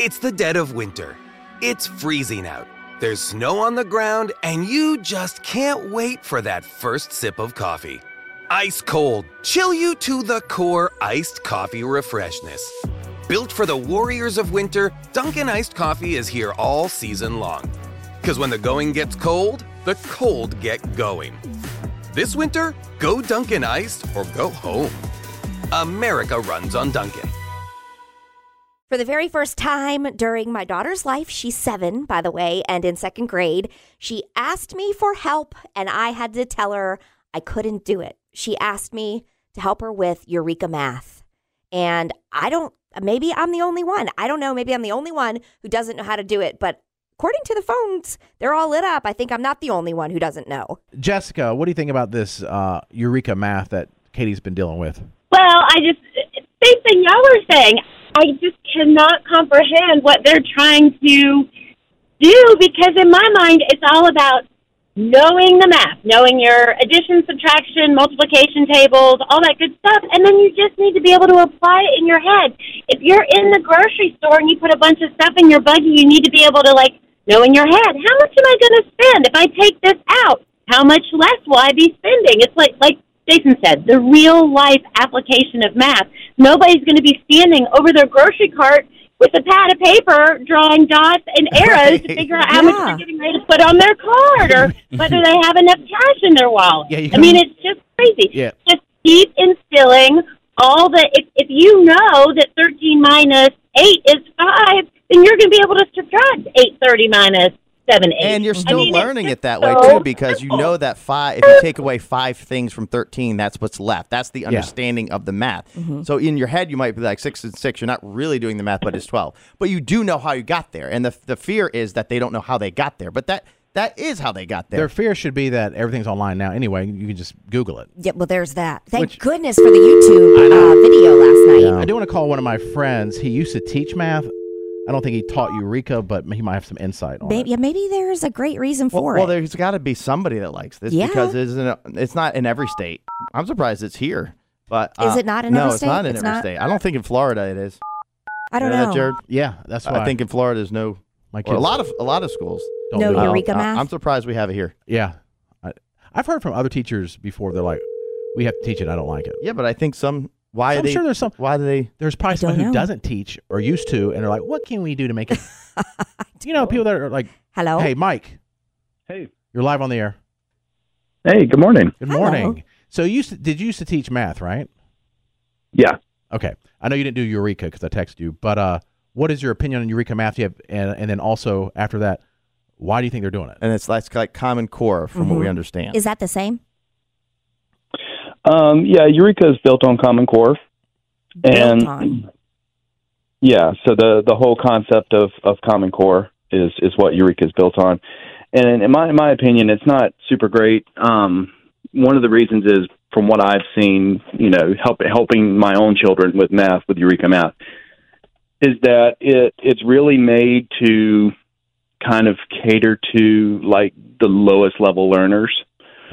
It's the dead of winter. It's freezing out. There's snow on the ground, and you just can't wait for that first sip of coffee. Ice cold, chill you to the core iced coffee refreshness. Built for the warriors of winter, Dunkin' Iced Coffee is here all season long. Because when the going gets cold, the cold get going. This winter, go Dunkin' Iced or go home. America runs on Dunkin'. For the very first time during my daughter's life, she's seven, by the way, and in second grade, she asked me for help, and I had to tell her I couldn't do it. She asked me to help her with Eureka Math. And I don't, maybe I'm the only one. I don't know. Maybe I'm the only one who doesn't know how to do it, but according to the phones, they're all lit up. I think I'm not the only one who doesn't know. Jessica, what do you think about this uh, Eureka math that Katie's been dealing with? Well, I just same thing y'all were saying. I just cannot comprehend what they're trying to do because in my mind it's all about knowing the math, knowing your addition, subtraction, multiplication tables, all that good stuff, and then you just need to be able to apply it in your head. If you're in the grocery store and you put a bunch of stuff in your buggy, you need to be able to like know in your head, how much am I going to spend if I take this out? How much less will I be spending? It's like like Jason said, the real life application of math. Nobody's going to be standing over their grocery cart with a pad of paper drawing dots and arrows to figure out how much they're getting ready to put on their card or whether they have enough cash in their wallet. Yeah, I mean, it's just crazy. Yeah. Just keep instilling all the, if, if you know that 13 minus 8 is 5, then you're going to be able to subtract 830 minus 7, 8. And you're I still mean, learning it that way too, because you know that five. If you take away five things from thirteen, that's what's left. That's the understanding of the math. So in your head, you might be like six and six. You're not really doing the math, but it's twelve. But you do know how you got there, and the the fear is that they don't know how they got there. But that that is how they got there. Their fear should be that everything's online now anyway. You can just Google it. Yeah, well, there's that. Thank Which- goodness for the YouTube uh, video last night. I do want to call one of my friends. He used to teach math. I don't think he taught Eureka, but he might have some insight on Maybe, it. yeah, maybe there's a great reason for well, it. Well, there's got to be somebody that likes this Yeah. because it's, in it's not in every state. I'm surprised it's here. But Is uh, it not in no, every state? No, it's not in It's every not? state. I don't think in Florida it is. I don't You know. that, Jared? Yeah, that's why I think in Florida there's no. my or kids a lot of a lot of schools. don't No do it. Eureka I- math? I'm surprised we have it here. Yeah, I, I've heard from other teachers before. They're like, "We have to teach it. I don't like it." Yeah, but I think some. Why So are I'm they? sure there's some. Why do they? There's probably someone don't who doesn't teach or used to, and they're like, "What can we do to make it?" you know, people that are like, Hello? "Hey, Mike, Hey. you're live on the air. Hey, good morning. Good Hello. morning." So you used to, did you used to teach math, right? Yeah. Okay, I know you didn't do Eureka because I texted you, but uh, what is your opinion on Eureka math? You have, and and then also after that, why do you think they're doing it? And it's that's like Common Core, from what we Mhm. understand. Is that the same? Um, yeah, Eureka is built on Common Core, and on. yeah, so the the whole concept of of Common Core is is what Eureka is built on. And in my in my opinion, it's not super great. Um, one of the reasons is from what I've seen, you know, help, helping my own children with math with Eureka Math, is that it it's really made to kind of cater to like the lowest level learners.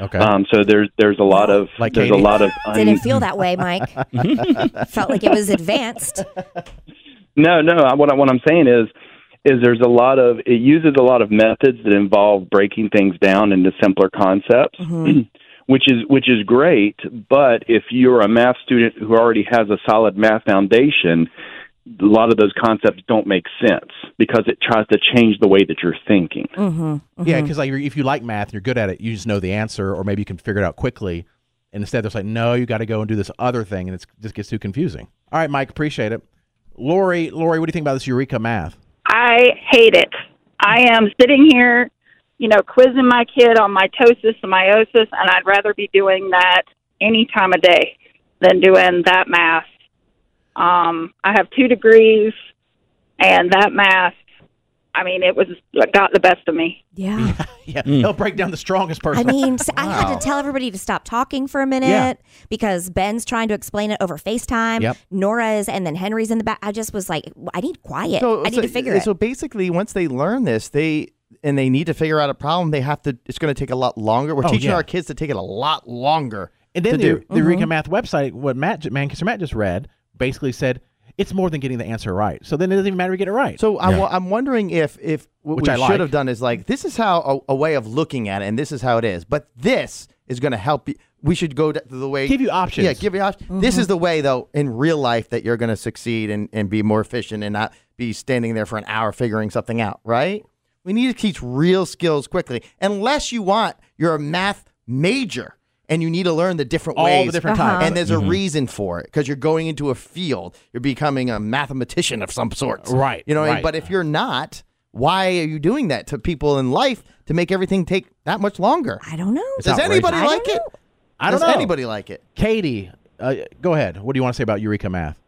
Okay, Um, so there's there's a lot of Like there's Katie? a lot of un- Didn't feel that way, Mike. Felt like it was advanced. no no what I, what I'm saying is is there's a lot of it uses a lot of methods that involve breaking things down into simpler concepts. Which is which is great, but if you're a math student who already has a solid math foundation, a lot of those concepts don't make sense because it tries to change the way that you're thinking. Mm-hmm. yeah, because like if you like math and you're good at it, you just know the answer, or maybe you can figure it out quickly. And instead, they're like, "No, you got to go and do this other thing," and it just gets too confusing. All right, Mike, appreciate it. Lori, Lori, what do you think about this Eureka math? I hate it. I am sitting here, you know, quizzing my kid on mitosis and meiosis, and I'd rather be doing that any time of day than doing that math. Um, I have two degrees, and that math, I mean, it was it got the best of me. Yeah. yeah, he'll break down the strongest person. I person. mean, I had to tell everybody to stop talking for a minute because Ben's trying to explain it over FaceTime. Yep. Nora is, and then Henry's in the back. I just was like, I need quiet. So, I need so, to figure so it. So basically, once they learn this, they and they need to figure out a problem. They have to. It's going to take a lot longer. We're Oh, teaching yeah. our kids to take it a lot longer. And then to the, do. the Eureka Math website, what Matt, Manchester Matt just read, basically said it's more than getting the answer right. So then it doesn't even matter if you get it right. So I, wa- I'm wondering if if what Which we I should like. have done is like this is how a, a way of looking at it, and this is how it is. But this is going to help you. We should go the way Give you options. Yeah, give you options. This mm-hmm. is the way though in real life that you're going to succeed and and be more efficient and not be standing there for an hour figuring something out. Right? We need to teach real skills quickly, unless you want you're a math major. And you need to learn the different ways. All the different Uh-huh. types. and there's a reason for it because you're going into a field. You're becoming a mathematician of some sort. Right, You know, what I mean? but if you're not, why are you doing that to people in life to make everything take that much longer? I don't know. It's Does anybody I like it? know. I don't Does know. anybody like it? Katie, uh, go ahead. What do you want to say about Eureka Math?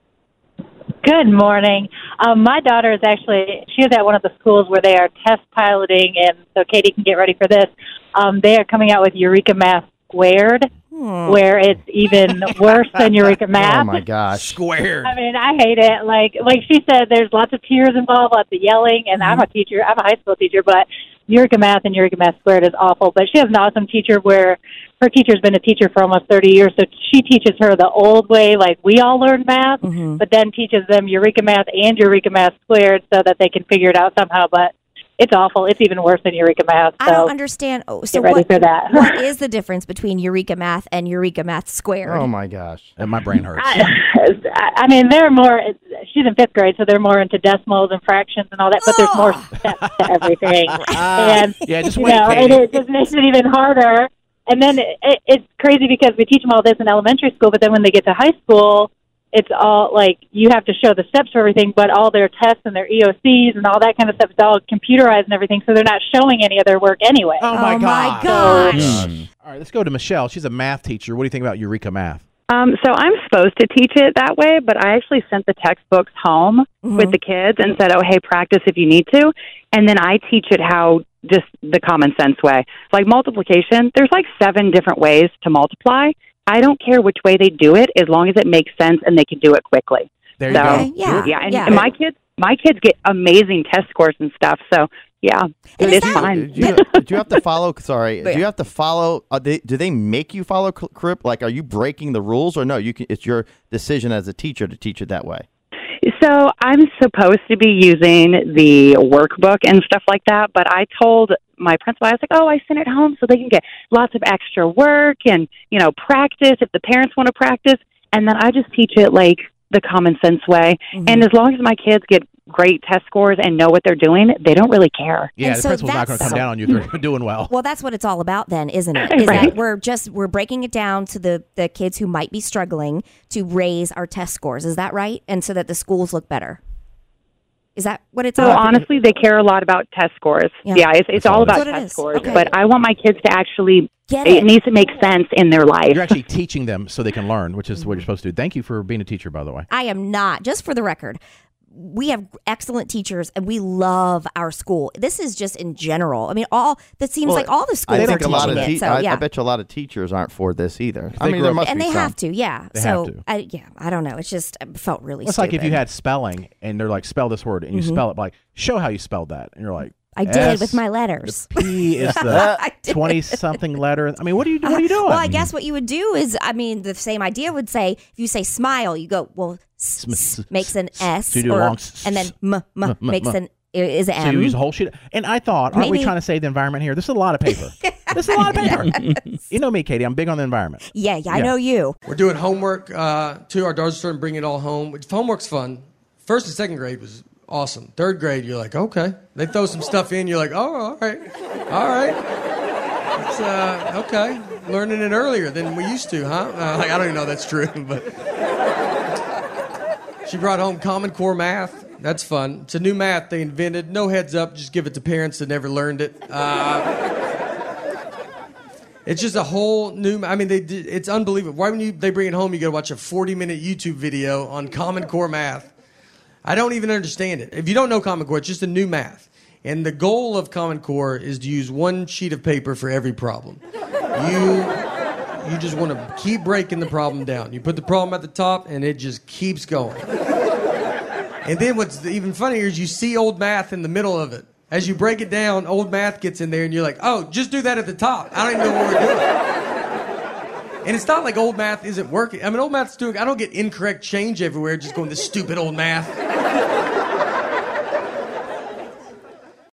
Good morning. Um, my daughter is actually she is at one of the schools where they are test piloting, and so Katie can get ready for this. Um, they are coming out with Eureka Math Squared, hmm. where it's even worse than Eureka Math. Oh my gosh. Squared. I mean, I hate it. Like, like she said, there's lots of tears involved, lots of yelling, and I'm a mm-hmm. teacher. I'm a high school teacher, but Eureka Math and Eureka Math Squared is awful. But she has an awesome teacher where her teacher's been a teacher for almost 30 years, so she teaches her the old way, like we all learned math, mm-hmm. but then teaches them Eureka Math and Eureka Math Squared so that they can figure it out somehow. But it's awful. It's even worse than Eureka Math. So I don't understand. Oh, so ready what, for that. what is the difference between Eureka Math and Eureka Math Squared? Oh my gosh. And my brain hurts. I, I mean, they're more. She's in fifth grade, so they're more into decimals and fractions and all that. But there's more steps to everything, uh, and yeah, just you wait, know, and it just makes it even harder. And then it, it, it's crazy because we teach them all this in elementary school, but then when they get to high school, it's all like you have to show the steps for everything, but all their tests and their EOCs and all that kind of stuff is all computerized and everything, so they're not showing any of their work anyway. Oh my Oh, god. my gosh. All right, let's go to Michelle. She's a math teacher. What do you think about Eureka Math? Um, so I'm supposed to teach it that way, but I actually sent the textbooks home with the kids and said, "Oh, hey, practice if you need to," and then I teach it how just the common sense way. Like multiplication, there's like seven different ways to multiply. I don't care which way they do it as long as it makes sense and they can do it quickly. There you So go. Okay, yeah, yeah, and, yeah. and my kids, my kids get amazing test scores and stuff. So yeah, And is it's fine. Do you, do you have to follow? Sorry, do you have to follow? Uh, they, do they make you follow CRIP? Like, are you breaking the rules, or no? You can. It's your decision as a teacher to teach it that way. So I'm supposed to be using the workbook and stuff like that, but I told my principal, I was like, "Oh, I sent it home so they can get lots of extra work and you know practice if the parents want to practice." And then I just teach it like the common sense way. Mm-hmm. And as long as my kids get great test scores and know what they're doing, they don't really care. Yeah, And the so principal's not going to that's- come down on you if they're doing well. Well, that's what it's all about then, isn't it? Is Right. that we're just we're breaking it down to the the kids who might be struggling to raise our test scores. Is that right? And so that the schools look better. Is that what it's So all about? honestly, they care a lot about test scores. Yeah. Yeah, it's, it's all all about it test is. scores. Okay. But I want my kids to actually. Get it it. needs to make sense in their life. You're actually teaching them so they can learn, which is what you're mm-hmm. supposed to do. Thank you for being a teacher, by the way. I am not. Just for the record, we have excellent teachers and we love our school. This is just in general. I mean, all that seems Well, like all the schools I are think a teaching lot of it. so yeah. I bet you a lot of teachers aren't for this either. I they mean, there up- must and be they some. have to, yeah. They so have to. I, yeah, I don't know. It's just it felt really. Well, it's like if you had spelling and they're like, spell this word, and you mm-hmm. spell it like, show how you spelled that. And you're like, I did S, with my The letters. P is the 20 something letter. I mean, what are you, what are you doing? Well, I guess what you would do is, I mean, the same idea would say if you say smile, you go well, s- s- s- makes an S, so you do a or, s- and then m, m, m- makes m. an is an M. So you use a whole sheet. And I thought, aren't we trying to save the environment here? This is a lot of paper. this is a lot of paper. You know me, Katie. I'm big on the environment. yeah, yeah, I Yeah. know you. We're doing homework uh, too. Our daughter's starting to bring it all home. Homework's fun. First and second grade was awesome. Third grade, you're like, okay. They throw some stuff in. You're like, oh, all right, all right. It's uh, okay. Learning it earlier than we used to, huh? Uh, like, I don't even know that's true, but she brought home Common Core math. That's fun. It's a new math they invented. No heads up. Just give it to parents that never learned it. Uh, it's just a whole new. I mean, they. It's unbelievable. Why when you they bring it home, you got to watch a forty-minute YouTube video on Common Core math. I don't even understand it. If you don't know Common Core, it's just a new math. And the goal of Common Core is to use one sheet of paper for every problem. You you just want to keep breaking the problem down. You put the problem at the top, and it just keeps going. And then what's even funnier is you see old math in the middle of it. As you break it down, old math gets in there, and you're like, oh, just do that at the top. I don't even know what we're doing. And it's not like old math isn't working. I mean, old math's doing. I don't get incorrect change everywhere just going this stupid old math.